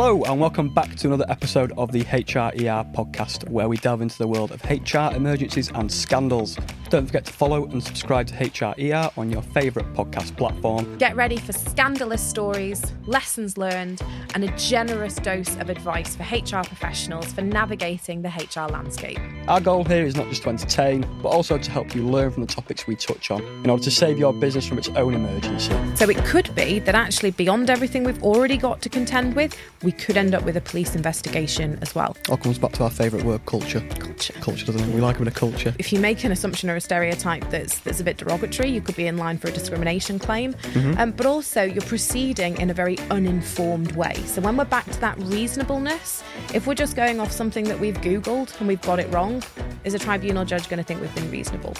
Hello, and welcome back to another episode of the HRER podcast, where we delve into the world of HR emergencies and scandals. Don't forget to follow and subscribe to HRER on your favourite podcast platform. Get ready for scandalous stories, lessons learned, and a generous dose of advice for HR professionals for navigating the HR landscape. Our goal here is not just to entertain, but also to help you learn from the topics we touch on in order to save your business from its own emergency. So it could be that actually, beyond everything we've already got to contend with, we could end up with a police investigation as well. All comes back to our favourite word, culture. Culture. Culture, doesn't it? We like a bit of culture. If you make an assumption or a stereotype that's that's a bit derogatory, you could be in line for a discrimination claim. Um, but also, you're proceeding in a very uninformed way. So when we're back to that reasonableness, if we're just going off something that we've googled and we've got it wrong, is a tribunal judge going to think we've been reasonable?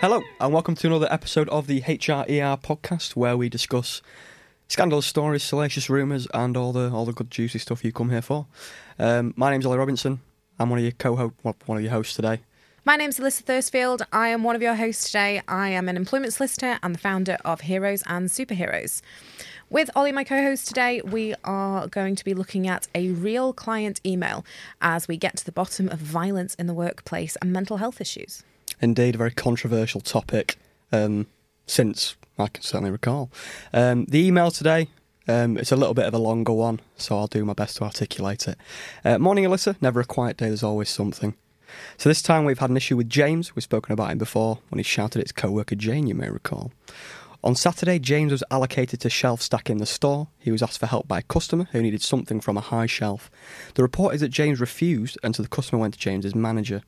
Hello, and welcome to another episode of the HRER podcast, where we discuss scandalous stories, salacious rumours, and all the all the good juicy stuff you come here for. Um, my name's Ollie Robinson. I'm one of your co-host, one of your hosts today. My name's Alyssa Thursfield. I am one of your hosts today. I am an employment solicitor and the founder of Heroes and Superheroes. With Ollie, my co host today, we are going to be looking at a real client email as we get to the bottom of violence in the workplace and mental health issues. Indeed, a very controversial topic um, since I can certainly recall. Um, the email today, um, it's a little bit of a longer one, so I'll do my best to articulate it. Uh, morning, Alyssa. Never a quiet day, there's always something. So this time we've had an issue with James. We've spoken about him before when he shouted at his co-worker Jane, you may recall. On Saturday, James was allocated to shelf stack in the store. He was asked for help by a customer who needed something from a high shelf. The report is that James refused, and so the customer went to James's manager.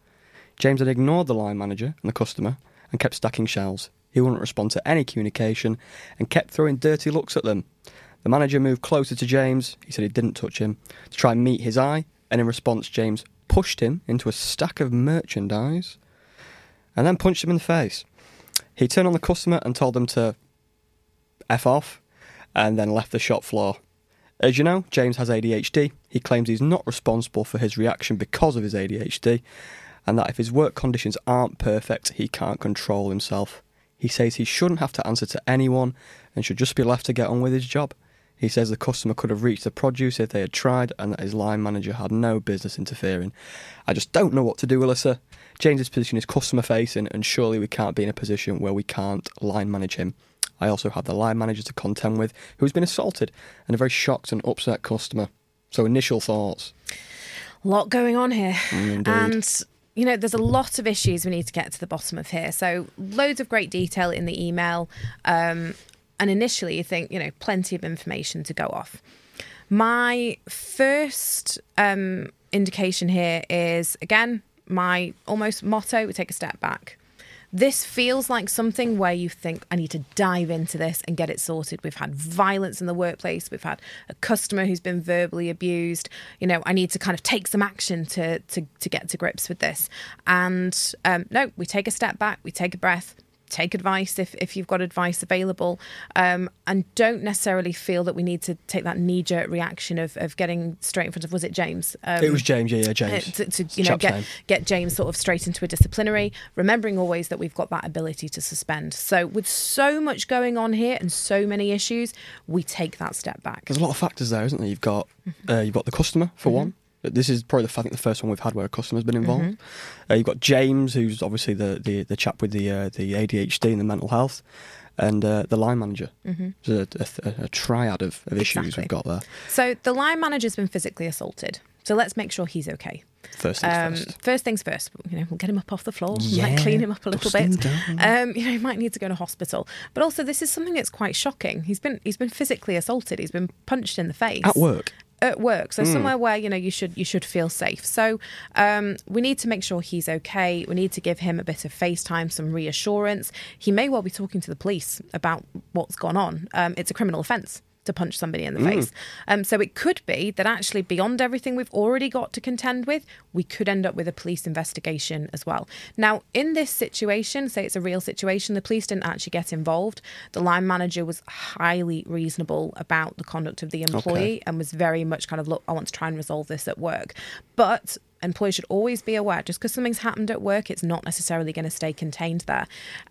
James had ignored the line manager and the customer and kept stacking shelves. He wouldn't respond to any communication and kept throwing dirty looks at them. The manager moved closer to James, he said he didn't touch him, to try and meet his eye, and in response, James pushed him into a stack of merchandise and then punched him in the face. He turned on the customer and told them to F off and then left the shop floor. As you know, James has ADHD. He claims he's not responsible for his reaction because of his ADHD, and that if his work conditions aren't perfect, he can't control himself. He says he shouldn't have to answer to anyone and should just be left to get on with his job. He says the customer could have reached the produce if they had tried and that his line manager had no business interfering. I just don't know what to do, Alyssa. James's position is customer facing, and surely we can't be in a position where we can't line manage him. I also have the line manager to contend with who's been assaulted and a very shocked and upset customer. So, initial thoughts. A lot going on here. Mm, indeed. and you know, there's a lot of issues we need to get to the bottom of here. So, loads of great detail in the email. Um, and initially, you think, you know, plenty of information to go off. My first um, indication here is again, my almost motto we take a step back. This feels like something where you think, I need to dive into this and get it sorted. We've had violence in the workplace. We've had a customer who's been verbally abused. You know, I need to kind of take some action to, to, to get to grips with this. And um, no, we take a step back, we take a breath, take advice if, if you've got advice available um, and don't necessarily feel that we need to take that knee-jerk reaction of, of getting straight in front of was it james um, it was James, yeah, yeah, uh, James. to, to you know get name. get James sort of straight into a disciplinary, remembering always that we've got that ability to suspend. So with so much going on here and so many issues, we take that step back. There's a lot of factors there, isn't there? You've got Mm-hmm. uh, you've got the customer for one. This is probably the, I think the first one we've had where a customer's been involved. Mm-hmm. Uh, you've got James, who's obviously the, the, the chap with the uh, the ADHD and the mental health, and uh, the line manager. Mm-hmm. A, a, a triad of, of issues Exactly. we've got there. So the line manager's been physically assaulted. So let's make sure he's okay. First things Um, first. first things first, you know, we'll get him up off the floor, Yeah, might clean him up a little dust bit. Um, you know, he might need to go to hospital. But also, this is something that's quite shocking. He's been he's been physically assaulted. He's been punched in the face At work. At work. So somewhere where you know you should you should feel safe. So um, we need to make sure he's okay. We need to give him a bit of facetime some reassurance. He may well be talking to the police about what's gone on. Um, it's a criminal offence to punch somebody in the Hmm. face. Um, so it could be that actually beyond everything we've already got to contend with we could end up with a police investigation as well. Now in this situation say it's a real situation the police didn't actually get involved. The line manager was highly reasonable about the conduct of the employee and was very much kind of look i want to try and resolve this at work. But employers should always be aware just because something's happened at work, it's not necessarily going to stay contained there.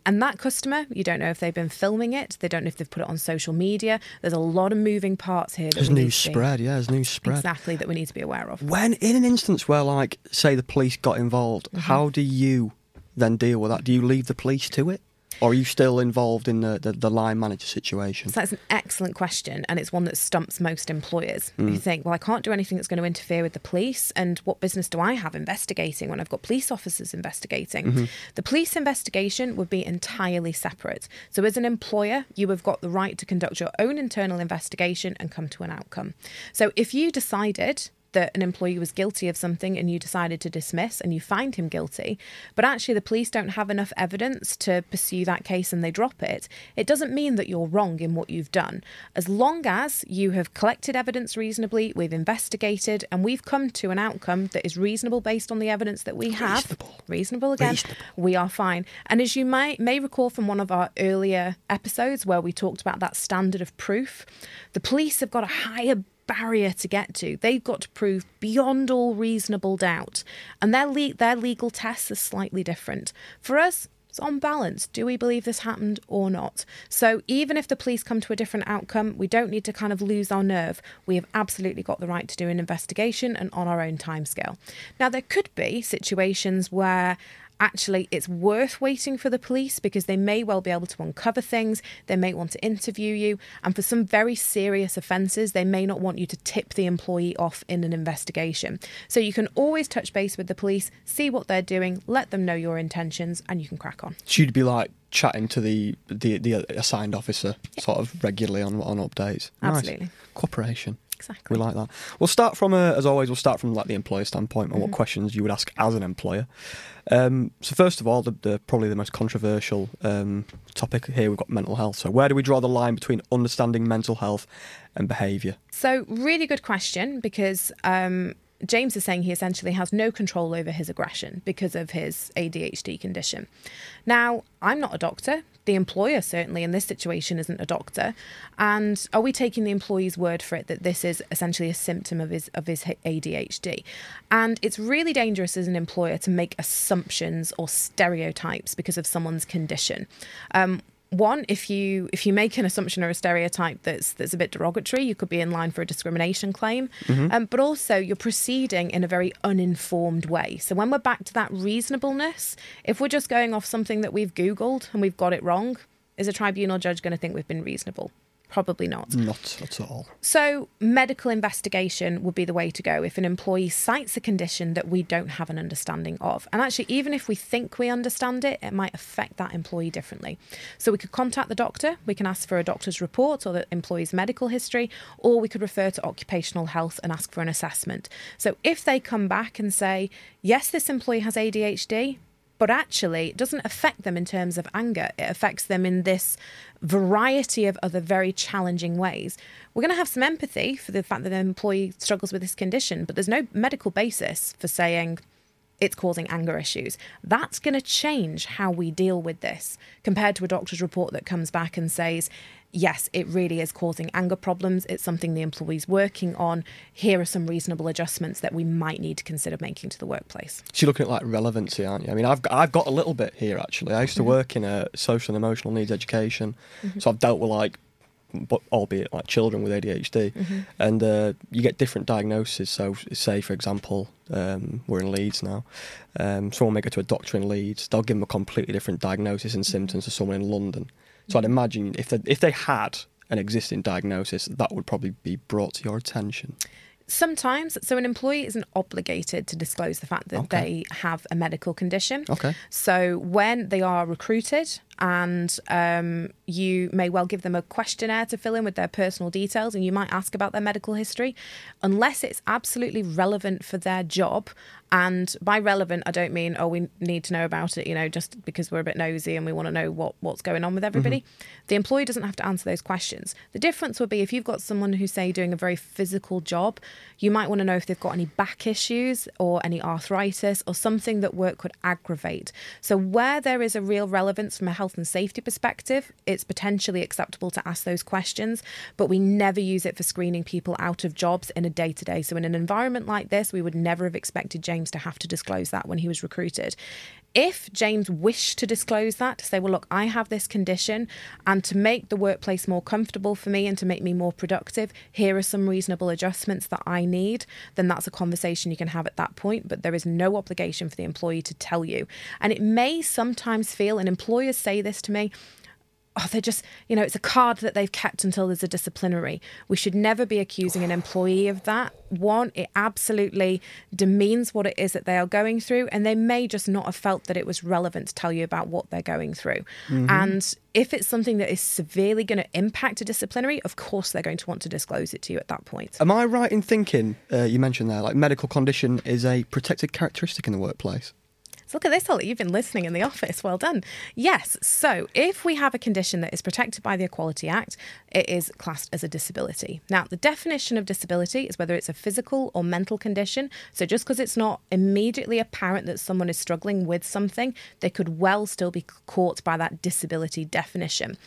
And that customer, you don't know if they've been filming it, they don't know if they've put it on social media. There's a lot of moving parts here. There's news spread, yeah, there's news spread. Exactly, that we need to be aware of. When in an instance where, like, say the police got involved, Mm-hmm. how do you then deal with that? Do you leave the police to it, or are you still involved in the the, the line manager situation? So that's an excellent question, and it's one that stumps most employers. Mm. You think, well, I can't do anything that's going to interfere with the police, and what business do I have investigating when I've got police officers investigating? Mm-hmm. The police investigation would be entirely separate. So, as an employer, you have got the right to conduct your own internal investigation and come to an outcome. So, if you decided that an employee was guilty of something and you decided to dismiss and you find him guilty, but actually the police don't have enough evidence to pursue that case and they drop it, it doesn't mean that you're wrong in what you've done. As long as you have collected evidence reasonably, we've investigated, and we've come to an outcome that is reasonable based on the evidence that we have. Reasonable. Reasonable again. Reasonable. We are fine. And as you may may recall from one of our earlier episodes where we talked about that standard of proof, the police have got a higher barrier to get to. They've got to prove beyond all reasonable doubt. And their le- their legal tests are slightly different. For us, it's on balance. Do we believe this happened or not? So even if the police come to a different outcome, we don't need to kind of lose our nerve. We have absolutely got the right to do an investigation and on our own timescale. Now there could be situations where actually it's worth waiting for the police because they may well be able to uncover things they may want to interview you and for some very serious offences they may not want you to tip the employee off in an investigation so you can always touch base with the police see what they're doing let them know your intentions and you can crack on So you'd be like chatting to the the, the assigned officer sort of regularly on on updates. Nice. Absolutely. Cooperation. Exactly We like that. We'll start from, uh, as always, we'll start from like the employer standpoint and what Mm-hmm. questions you would ask as an employer. Um, so first of all, the, the probably the most controversial um, topic here we've got mental health. So where do we draw the line between understanding mental health and behaviour? So, really good question because um, James is saying he essentially has no control over his aggression because of his ADHD condition. Now, I'm not a doctor. The employer, certainly in this situation, isn't a doctor. And are we taking the employee's word for it that this is essentially a symptom of his of his ADHD? And it's really dangerous as an employer to make assumptions or stereotypes because of someone's condition. Um, one, if you if you make an assumption or a stereotype that's that's a bit derogatory, you could be in line for a discrimination claim. Um, but also, you're proceeding in a very uninformed way. So when we're back to that reasonableness, if we're just going off something that we've googled and we've got it wrong, is a tribunal judge going to think we've been reasonable? Probably not. Not at all. So, medical investigation would be the way to go if an employee cites a condition that we don't have an understanding of. And actually, even if we think we understand it, it might affect that employee differently. So, we could contact the doctor, we can ask for a doctor's report or the employee's medical history, or we could refer to occupational health and ask for an assessment. So, if they come back and say, yes, this employee has ADHD, but actually it doesn't affect them in terms of anger. It affects them in this variety of other very challenging ways. We're going to have some empathy for the fact that an employee struggles with this condition, but there's no medical basis for saying it's causing anger issues. That's going to change how we deal with this compared to a doctor's report that comes back and says, yes, it really is causing anger problems. It's something the employee's working on. Here are some reasonable adjustments that we might need to consider making to the workplace. So you're looking at like relevancy, aren't you? I mean, I've got, I've got a little bit here actually. I used to work in a social and emotional needs education, so I've dealt with like, but albeit like children with ADHD, and uh, you get different diagnoses. So, say for example, um, we're in Leeds now. Um, someone may go to a doctor in Leeds. They'll give them a completely different diagnosis and symptoms to someone in London. So I'd imagine if they, if they had an existing diagnosis, that would probably be brought to your attention. Sometimes, so an employee isn't obligated to disclose the fact that Okay. they have a medical condition. Okay. So when they are recruited, and um, you may well give them a questionnaire to fill in with their personal details, and you might ask about their medical history, unless it's absolutely relevant for their job. And by relevant, I don't mean oh we need to know about it, you know, just because we're a bit nosy and we want to know what what's going on with everybody. The employee doesn't have to answer those questions. The difference would be if you've got someone who's say doing a very physical job, you might want to know if they've got any back issues or any arthritis or something that work could aggravate. So where there is a real relevance from a health health and safety perspective, it's potentially acceptable to ask those questions, but we never use it for screening people out of jobs in a day to day. So, in an environment like this, we would never have expected James to have to disclose that when he was recruited. If James wished to disclose that, to say, well, look, I have this condition, and to make the workplace more comfortable for me and to make me more productive, here are some reasonable adjustments that I need, then that's a conversation you can have at that point. But there is no obligation for the employee to tell you. And it may sometimes feel, and employers say this to me, oh, they're just, you know, it's a card that they've kept until there's a disciplinary. We should never be accusing an employee of that. One, it absolutely demeans what it is that they are going through, and they may just not have felt that it was relevant to tell you about what they're going through. Mm-hmm. And if it's something that is severely going to impact a disciplinary, of course they're going to want to disclose it to you at that point. Am I right in thinking, uh, you mentioned there, like medical condition is a protected characteristic in the workplace? Look at this, Holly. You've been listening in the office. Well done. Yes. So if we have a condition that is protected by the Equality Act, it is classed as a disability. Now, the definition of disability is whether it's a physical or mental condition. So just because it's not immediately apparent that someone is struggling with something, they could well still be caught by that disability definition.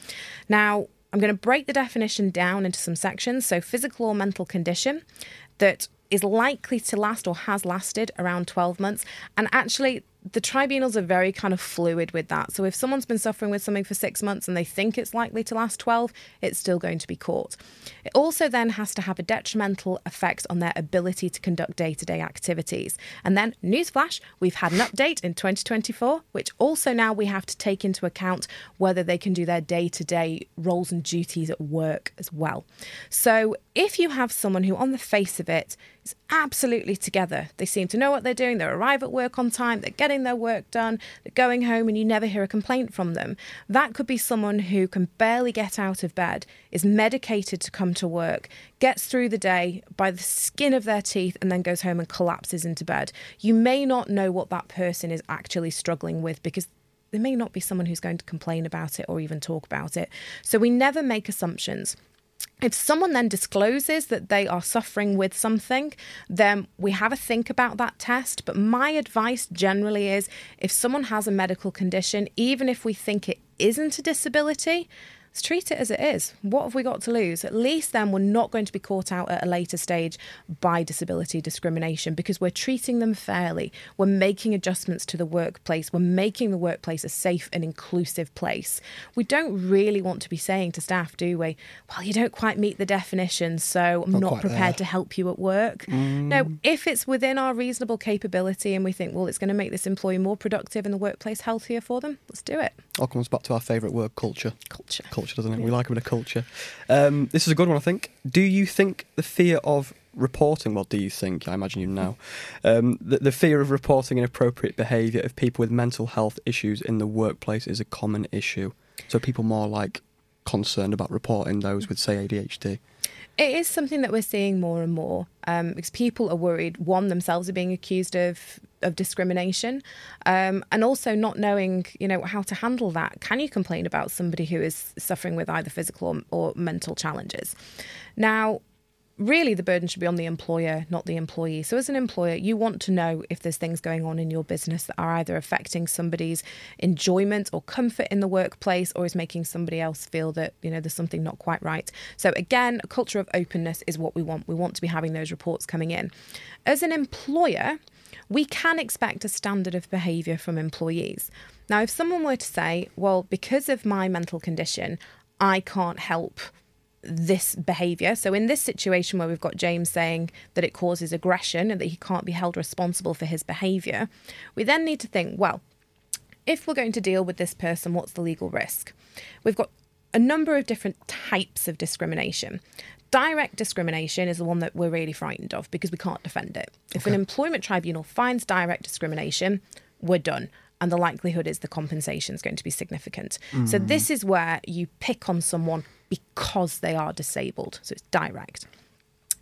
Now, I'm going to break the definition down into some sections. So, physical or mental condition that is likely to last or has lasted around 12 months. And actually, the tribunals are very kind of fluid with that. So if someone's been suffering with something for six months and they think it's likely to last 12, it's still going to be caught. It also then has to have a detrimental effect on their ability to conduct day to day activities. And then, newsflash, we've had an update in 2024, which also now we have to take into account whether they can do their day to day roles and duties at work as well. So if you have someone who, on the face of it, is absolutely together, they seem to know what they're doing, they arrive at work on time, they're getting their work done, going home, and you never hear a complaint from them. That could be someone who can barely get out of bed, is medicated to come to work, gets through the day by the skin of their teeth, and then goes home and collapses into bed. You may not know what that person is actually struggling with because there may not be someone who's going to complain about it or even talk about it. So we never make assumptions. If someone then discloses that they are suffering with something, then we have a think about that test. But my advice generally is if someone has a medical condition, even if we think it isn't a disability, Let's treat it as it is. What have we got to lose? At least then we're not going to be caught out at a later stage by disability discrimination because we're treating them fairly. We're making adjustments to the workplace. We're making the workplace a safe and inclusive place. We don't really want to be saying to staff, do we? Well, you don't quite meet the definition, so I'm not, not prepared there. to help you at work. Mm. No, if it's within our reasonable capability and we think, well, it's going to make this employee more productive and the workplace healthier for them, let's do it. All comes back to our favourite word, culture. Culture. Culture doesn't it? Yeah. We like a bit of culture. Um, this is a good one, I think. Do you think the fear of reporting, well, do you think, I imagine you know, um, the, the fear of reporting inappropriate behaviour of people with mental health issues in the workplace is a common issue? So people more like concerned about reporting those with, say, ADHD? It is something that we're seeing more and more um, because people are worried. One, themselves are being accused of of discrimination, um, and also not knowing, you know, how to handle that. Can you complain about somebody who is suffering with either physical or, or mental challenges? Now, really the burden should be on the employer, not the employee. So, as an employer, you want to know if there's things going on in your business that are either affecting somebody's enjoyment or comfort in the workplace or is making somebody else feel that, you know, there's something not quite right. So, again, a culture of openness is what we want. We want to be having those reports coming in. As an employer, we can expect a standard of behaviour from employees. Now, if someone were to say, well, because of my mental condition, I can't help this behaviour. So, in this situation where we've got James saying that it causes aggression and that he can't be held responsible for his behaviour, we then need to think well, if we're going to deal with this person, what's the legal risk? We've got a number of different types of discrimination. Direct discrimination is the one that we're really frightened of because we can't defend it. If okay. an employment tribunal finds direct discrimination, we're done and the likelihood is the compensation is going to be significant. Mm. So this is where you pick on someone because they are disabled. So it's direct.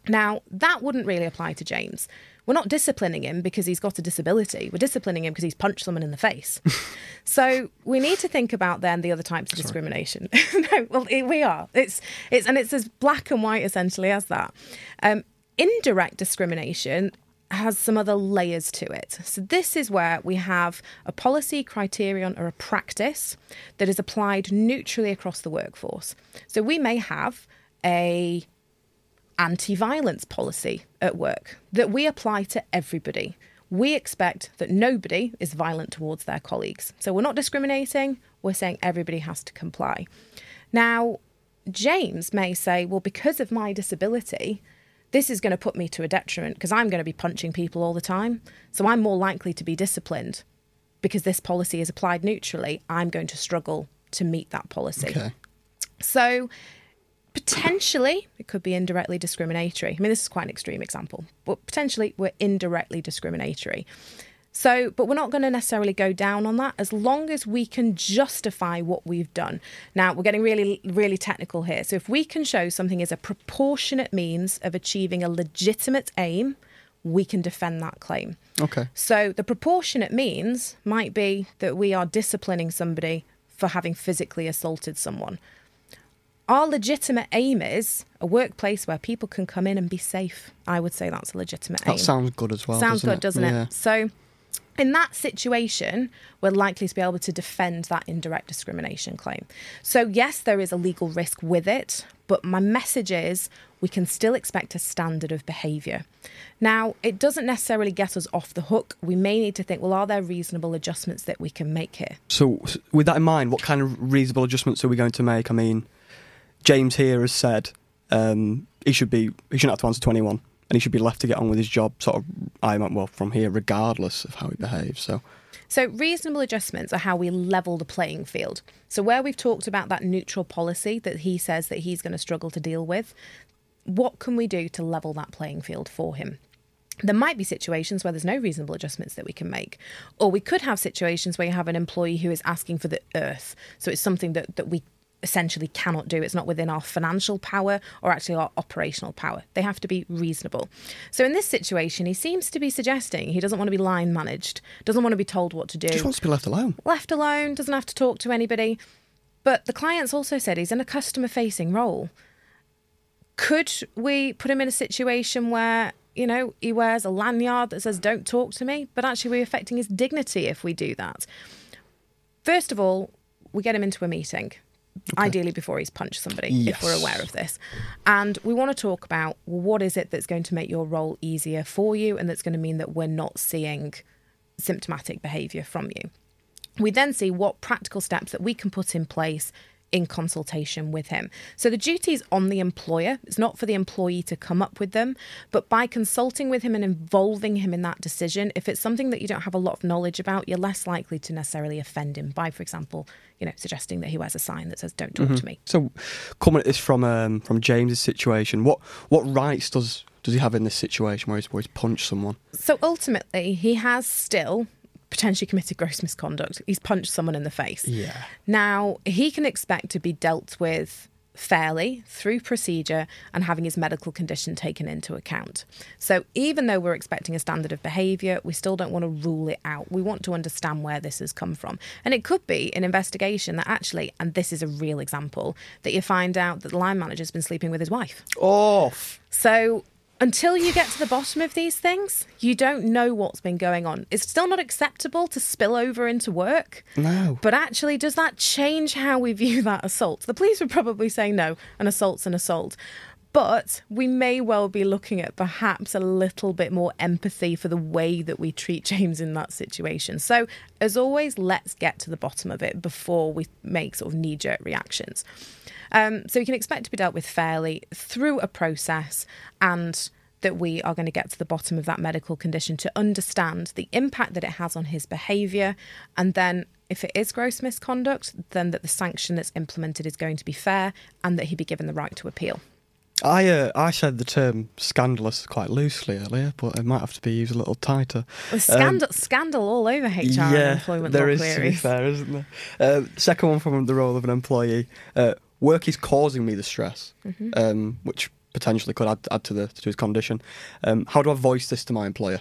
Now, that wouldn't really apply to James. We're not disciplining him because he's got a disability. We're disciplining him because he's punched someone in the face. so we need to think about then the other types of Sorry. discrimination. no, well, we are. It's it's and it's as black and white essentially as that. Um, indirect discrimination has some other layers to it. So, this is where we have a policy, criterion, or a practice that is applied neutrally across the workforce. So, we may have a anti-violence policy at work that we apply to everybody. We expect that nobody is violent towards their colleagues. So we're not discriminating, we're saying everybody has to comply. Now, James may say, well, because of my disability, this is going to put me to a detriment because I'm going to be punching people all the time. So I'm more likely to be disciplined because this policy is applied neutrally. I'm going to struggle to meet that policy. Okay. So potentially it could be indirectly discriminatory. I mean, this is quite an extreme example, but potentially we're indirectly discriminatory. So, but we're not going to necessarily go down on that as long as we can justify what we've done. Now, we're getting really, really technical here. So, if we can show something is a proportionate means of achieving a legitimate aim, we can defend that claim. Okay. So, the proportionate means might be that we are disciplining somebody for having physically assaulted someone. Our legitimate aim is a workplace where people can come in and be safe. I would say that's a legitimate aim. That sounds good as well. Sounds doesn't good, it? doesn't Yeah. it? So, in that situation, we're likely to be able to defend that indirect discrimination claim. So, yes, there is a legal risk with it, but my message is we can still expect a standard of behaviour. Now, it doesn't necessarily get us off the hook. We may need to think, well, are there reasonable adjustments that we can make here? So, with that in mind, what kind of reasonable adjustments are we going to make? I mean, James here has said um, he should be he shouldn't have to answer to anyone, and he should be left to get on with his job. Sort of, I well from here, regardless of how he behaves. So, So, reasonable adjustments are how we level the playing field. So, where we've talked about that neutral policy that he says that he's going to struggle to deal with, what can we do to level that playing field for him? There might be situations where there's no reasonable adjustments that we can make. Or we could have situations where you have an employee who is asking for the earth. So, it's something that, that we essentially cannot do. It's not within our financial power or actually our operational power. They have to be reasonable. So in this situation, he seems to be suggesting he doesn't want to be line managed, doesn't want to be told what to do, just wants to be left alone. left alone, doesn't have to talk to anybody. But the clients also said he's in a customer facing role. Could we put him in a situation where, you know, he wears a lanyard that says, don't talk to me, but actually we're affecting his dignity if we do that? First of all, we get him into a meeting, ideally before he's punched somebody, if we're aware of this. And we want to talk about well, what is it that's going to make your role easier for you and that's going to mean that we're not seeing symptomatic behaviour from you. We then see what practical steps that we can put in place in consultation with him. So the duty is on the employer. It's not for the employee to come up with them, but by consulting with him and involving him in that decision, if it's something that you don't have a lot of knowledge about, you're less likely to necessarily offend him by, for example, you know, suggesting that he wears a sign that says "Don't talk to me." So, coming at this from um, from James's situation, what what rights does does he have in this situation where he's, where he's punched someone? So ultimately, he has still potentially committed gross misconduct. He's punched someone in the face. Yeah. Now, he can expect to be dealt with fairly through procedure and having his medical condition taken into account. So, even though we're expecting a standard of behaviour, we still don't want to rule it out. We want to understand where this has come from. And it could be an investigation that actually, and this is a real example, that you find out that the line manager's been sleeping with his wife. Off. So until you get to the bottom of these things, you don't know what's been going on. It's still not acceptable to spill over into work. No. But actually, does that change how we view that assault? The police would probably say no, an assault's an assault. But we may well be looking at perhaps a little bit more empathy for the way that we treat James in that situation. So, as always, let's get to the bottom of it before we make sort of knee jerk reactions. Um, so, you can expect to be dealt with fairly through a process and that we are going to get to the bottom of that medical condition to understand the impact that it has on his behaviour. And then, if it is gross misconduct, then that the sanction that's implemented is going to be fair and that he be given the right to appeal. I uh, I said the term scandalous quite loosely earlier, but it might have to be used a little tighter. There's scandal, scandal all over HR and employment there law is, to be fair, isn't there? Uh, second one from the role of an employee. Uh, work is causing me the stress, Mm-hmm. um, which potentially could add, add to the to his condition. Um, how do I voice this to my employer?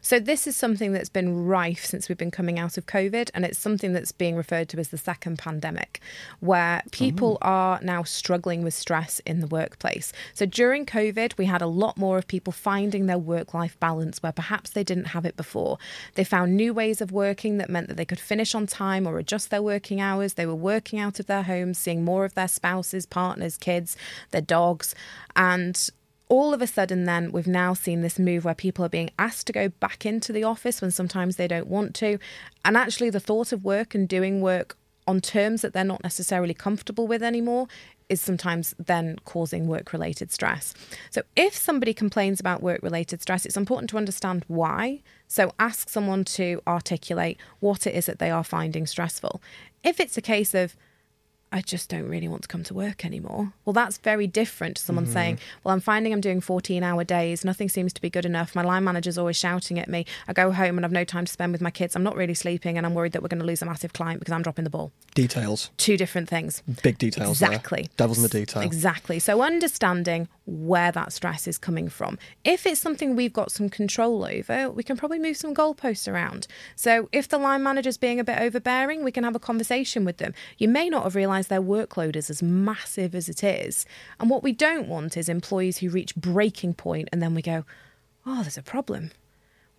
So, this is something that's been rife since we've been coming out of COVID, and it's something that's being referred to as the second pandemic, where people oh. are now struggling with stress in the workplace. So, during COVID, we had a lot more of people finding their work life balance where perhaps they didn't have it before. They found new ways of working that meant that they could finish on time or adjust their working hours. They were working out of their homes, seeing more of their spouses, partners, kids, their dogs. And all of a sudden, then, we've now seen this move where people are being asked to go back into the office when sometimes they don't want to. And actually, the thought of work and doing work on terms that they're not necessarily comfortable with anymore is sometimes then causing work related stress. So, if somebody complains about work related stress, it's important to understand why. So, ask someone to articulate what it is that they are finding stressful. If it's a case of, I just don't really want to come to work anymore. Well, that's very different to someone mm-hmm. saying, Well, I'm finding I'm doing 14 hour days. Nothing seems to be good enough. My line manager's always shouting at me. I go home and I've no time to spend with my kids. I'm not really sleeping and I'm worried that we're going to lose a massive client because I'm dropping the ball. Details. Two different things. Big details. Exactly. There. Devil's in the detail. Exactly. So understanding where that stress is coming from. If it's something we've got some control over, we can probably move some goalposts around. So if the line manager's being a bit overbearing, we can have a conversation with them. You may not have realised their workload is as massive as it is. And what we don't want is employees who reach breaking point and then we go, oh, there's a problem.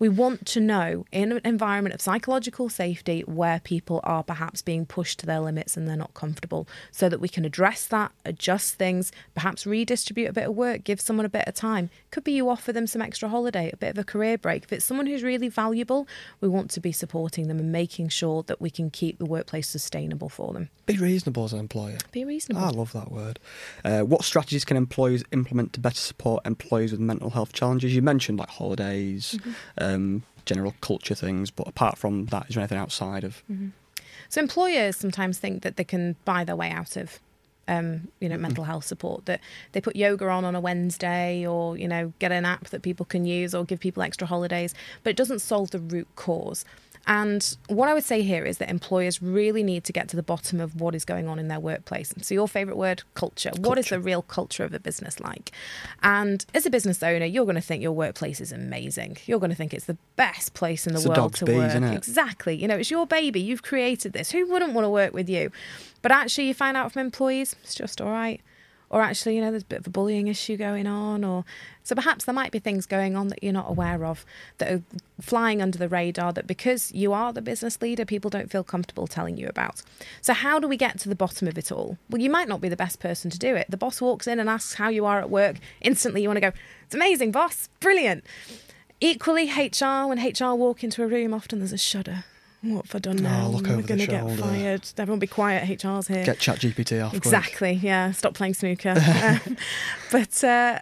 We want to know in an environment of psychological safety where people are perhaps being pushed to their limits and they're not comfortable so that we can address that, adjust things, perhaps redistribute a bit of work, give someone a bit of time. Could be you offer them some extra holiday, a bit of a career break. If it's someone who's really valuable, we want to be supporting them and making sure that we can keep the workplace sustainable for them. Be reasonable as an employer. Be reasonable. I love that word. Uh, what strategies can employers implement to better support employees with mental health challenges? You mentioned like holidays. Mm-hmm um, general culture things. But apart from that, is there anything outside of? Mm-hmm. So employers sometimes think that they can buy their way out of. Um, you know, mental health support that they put yoga on on a Wednesday, or you know, get an app that people can use, or give people extra holidays, but it doesn't solve the root cause. And what I would say here is that employers really need to get to the bottom of what is going on in their workplace. So, your favorite word, culture. culture. What is the real culture of a business like? And as a business owner, you're going to think your workplace is amazing. You're going to think it's the best place in the it's world to bees, work. Exactly. You know, it's your baby. You've created this. Who wouldn't want to work with you? But actually, you find out from employees, it's just all right or actually, you know, there's a bit of a bullying issue going on, or so perhaps there might be things going on that you're not aware of that are flying under the radar that because you are the business leader, people don't feel comfortable telling you about. So, how do we get to the bottom of it all? Well, you might not be the best person to do it. The boss walks in and asks how you are at work. Instantly, you want to go, It's amazing, boss, brilliant. Equally, HR, when HR walk into a room, often there's a shudder what have I done now? Oh, We're going to get fired. Everyone be quiet. HR's here. Get ChatGPT off. Exactly. Yeah. Stop playing snooker. um, but uh,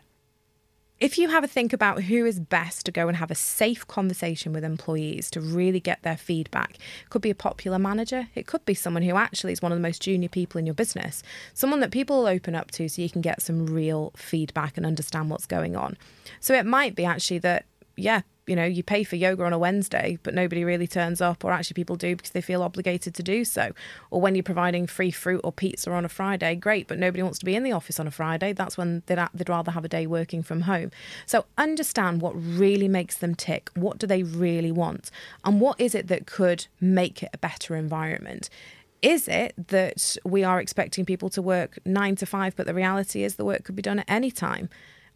if you have a think about who is best to go and have a safe conversation with employees to really get their feedback, it could be a popular manager. It could be someone who actually is one of the most junior people in your business, someone that people will open up to so you can get some real feedback and understand what's going on. So it might be actually that yeah, you know, you pay for yoga on a Wednesday, but nobody really turns up, or actually people do because they feel obligated to do so. Or when you're providing free fruit or pizza on a Friday, great, but nobody wants to be in the office on a Friday. That's when they'd, they'd rather have a day working from home. So understand what really makes them tick. What do they really want? And what is it that could make it a better environment? Is it that we are expecting people to work nine to five, but the reality is the work could be done at any time?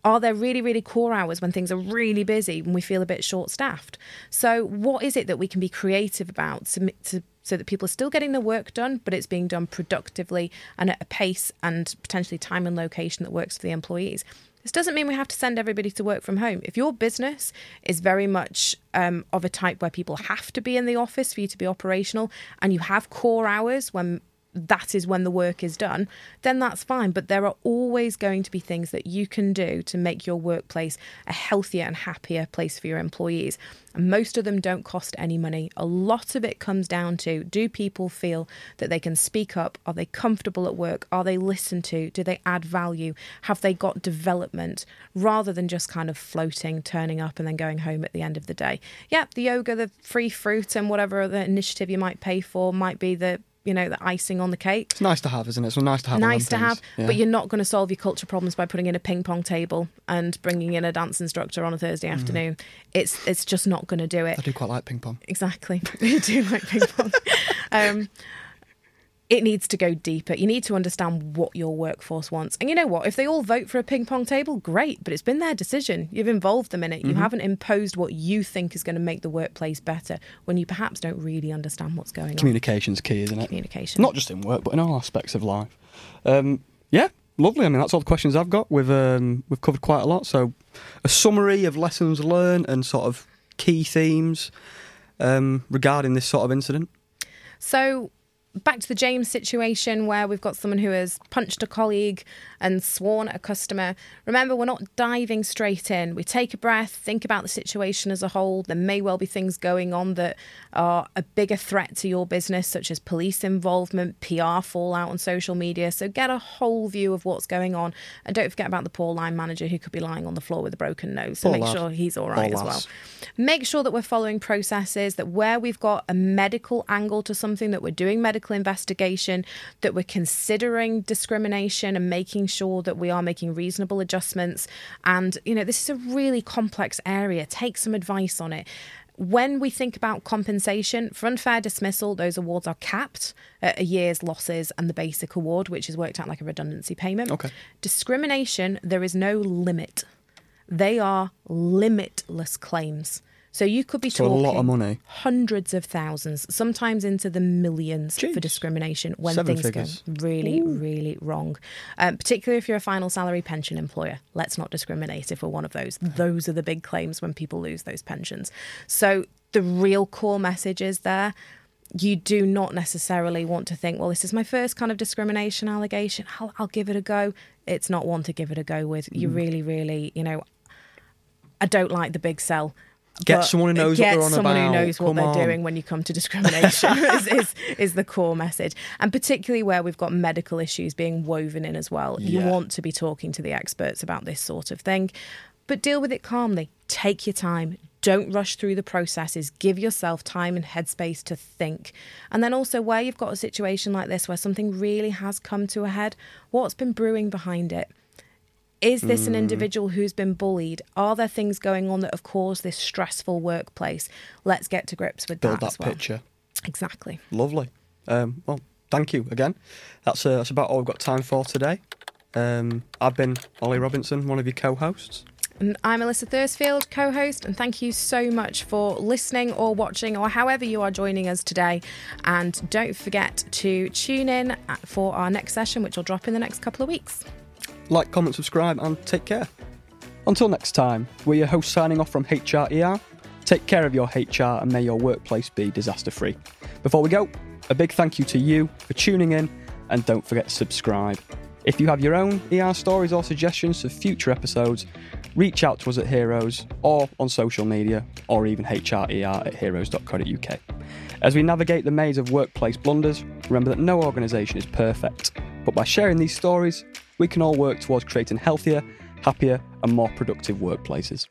Are there really, really core hours when things are really busy and we feel a bit short staffed? So, what is it that we can be creative about to, to so that people are still getting the work done, but it's being done productively and at a pace and potentially time and location that works for the employees. This doesn't mean we have to send everybody to work from home. If your business is very much um, of a type where people have to be in the office for you to be operational and you have core hours when that is when the work is done, then that's fine. But there are always going to be things that you can do to make your workplace a healthier and happier place for your employees. And most of them don't cost any money. A lot of it comes down to do people feel that they can speak up? Are they comfortable at work? Are they listened to? Do they add value? Have they got development rather than just kind of floating, turning up, and then going home at the end of the day? Yeah, the yoga, the free fruit, and whatever other initiative you might pay for might be the you know, the icing on the cake. It's nice to have, isn't it? It's nice to have. Nice to have. Yeah. but you're not going to solve your culture problems by putting in a ping pong table and bringing in a dance instructor on a Thursday afternoon. It's it's just not going to do it. I do quite like ping pong. Exactly. you do like ping pong. um, it needs to go deeper. You need to understand what your workforce wants. And you know what? If they all vote for a ping pong table, great, but it's been their decision. You've involved them in it. You haven't imposed what you think is going to make the workplace better when you perhaps don't really understand what's going on. Communication's key, isn't it? Communication. Not just in work, but in all aspects of life. Um, yeah, lovely. I mean, that's all the questions I've got. We've um, we've covered quite a lot. So, a summary of lessons learned and sort of key themes um, regarding this sort of incident. So back to the James situation where we've got someone who has punched a colleague and sworn at a customer. Remember, we're not diving straight in. We take a breath, think about the situation as a whole. There may well be things going on that are a bigger threat to your business, such as police involvement, PR fallout on social media. So get a whole view of what's going on. And don't forget about the poor line manager who could be lying on the floor with a broken nose. So Poor make lad. sure he's all Poor as well. lads. Make sure that we're following processes, that where we've got a medical angle to something, that we're doing medical investigation, that we're considering discrimination and making sure that we are making reasonable adjustments. And, you know, this is a really complex area. Take some advice on it. When we think about compensation for unfair dismissal, those awards are capped at a year's losses and the basic award, which is worked out like a redundancy payment. Okay. Discrimination, there is no limit. They are limitless claims. So you could be So a talking lot of money. hundreds of thousands, sometimes into the millions for discrimination when Seven things figures. go really, really wrong. Um, particularly if you're a final salary pension employer. Let's not discriminate if we're one of those. Those are the big claims when people lose those pensions. So the real core message is there. You do not necessarily want to think, well, this is my first kind of discrimination allegation. I'll, I'll give it a go. It's not one to give it a go with. You Mm. really, really, you know, I don't like the big sell. Get someone who knows what they're on someone about. who knows what Come they're on. doing when you come to discrimination is, is, is the core message. And particularly where we've got medical issues being woven in as well. You Yeah. want to be talking to the experts about this sort of thing, but deal with it calmly. Take your time. Don't rush through the processes. Give yourself time and headspace to think. And then also, where you've got a situation like this where something really has come to a head, what's been brewing behind it? Is this an Mm. individual who's been bullied? Are there things going on that have caused this stressful workplace? Let's get to grips with Build that, that as well. picture. Exactly. Lovely. Um, well, thank you again. That's uh, that's about all we've got time for today. Um, I've been Ollie Robinson, one of your co-hosts. And I'm Alyssa Thursfield, co host, and thank you so much for listening or watching or however you are joining us today. And don't forget to tune in for our next session, which will drop in the next couple of weeks. Like, comment, subscribe, and take care. Until next time, we're your hosts signing off from HRER. Take care of your HR and may your workplace be disaster free. Before we go, a big thank you to you for tuning in and don't forget to subscribe. If you have your own ER stories or suggestions for future episodes, reach out to us at Heroes or on social media or even HRER at hroes.co.uk. As we navigate the maze of workplace blunders, remember that no organisation is perfect, but by sharing these stories, we can all work towards creating healthier, happier, and more productive workplaces.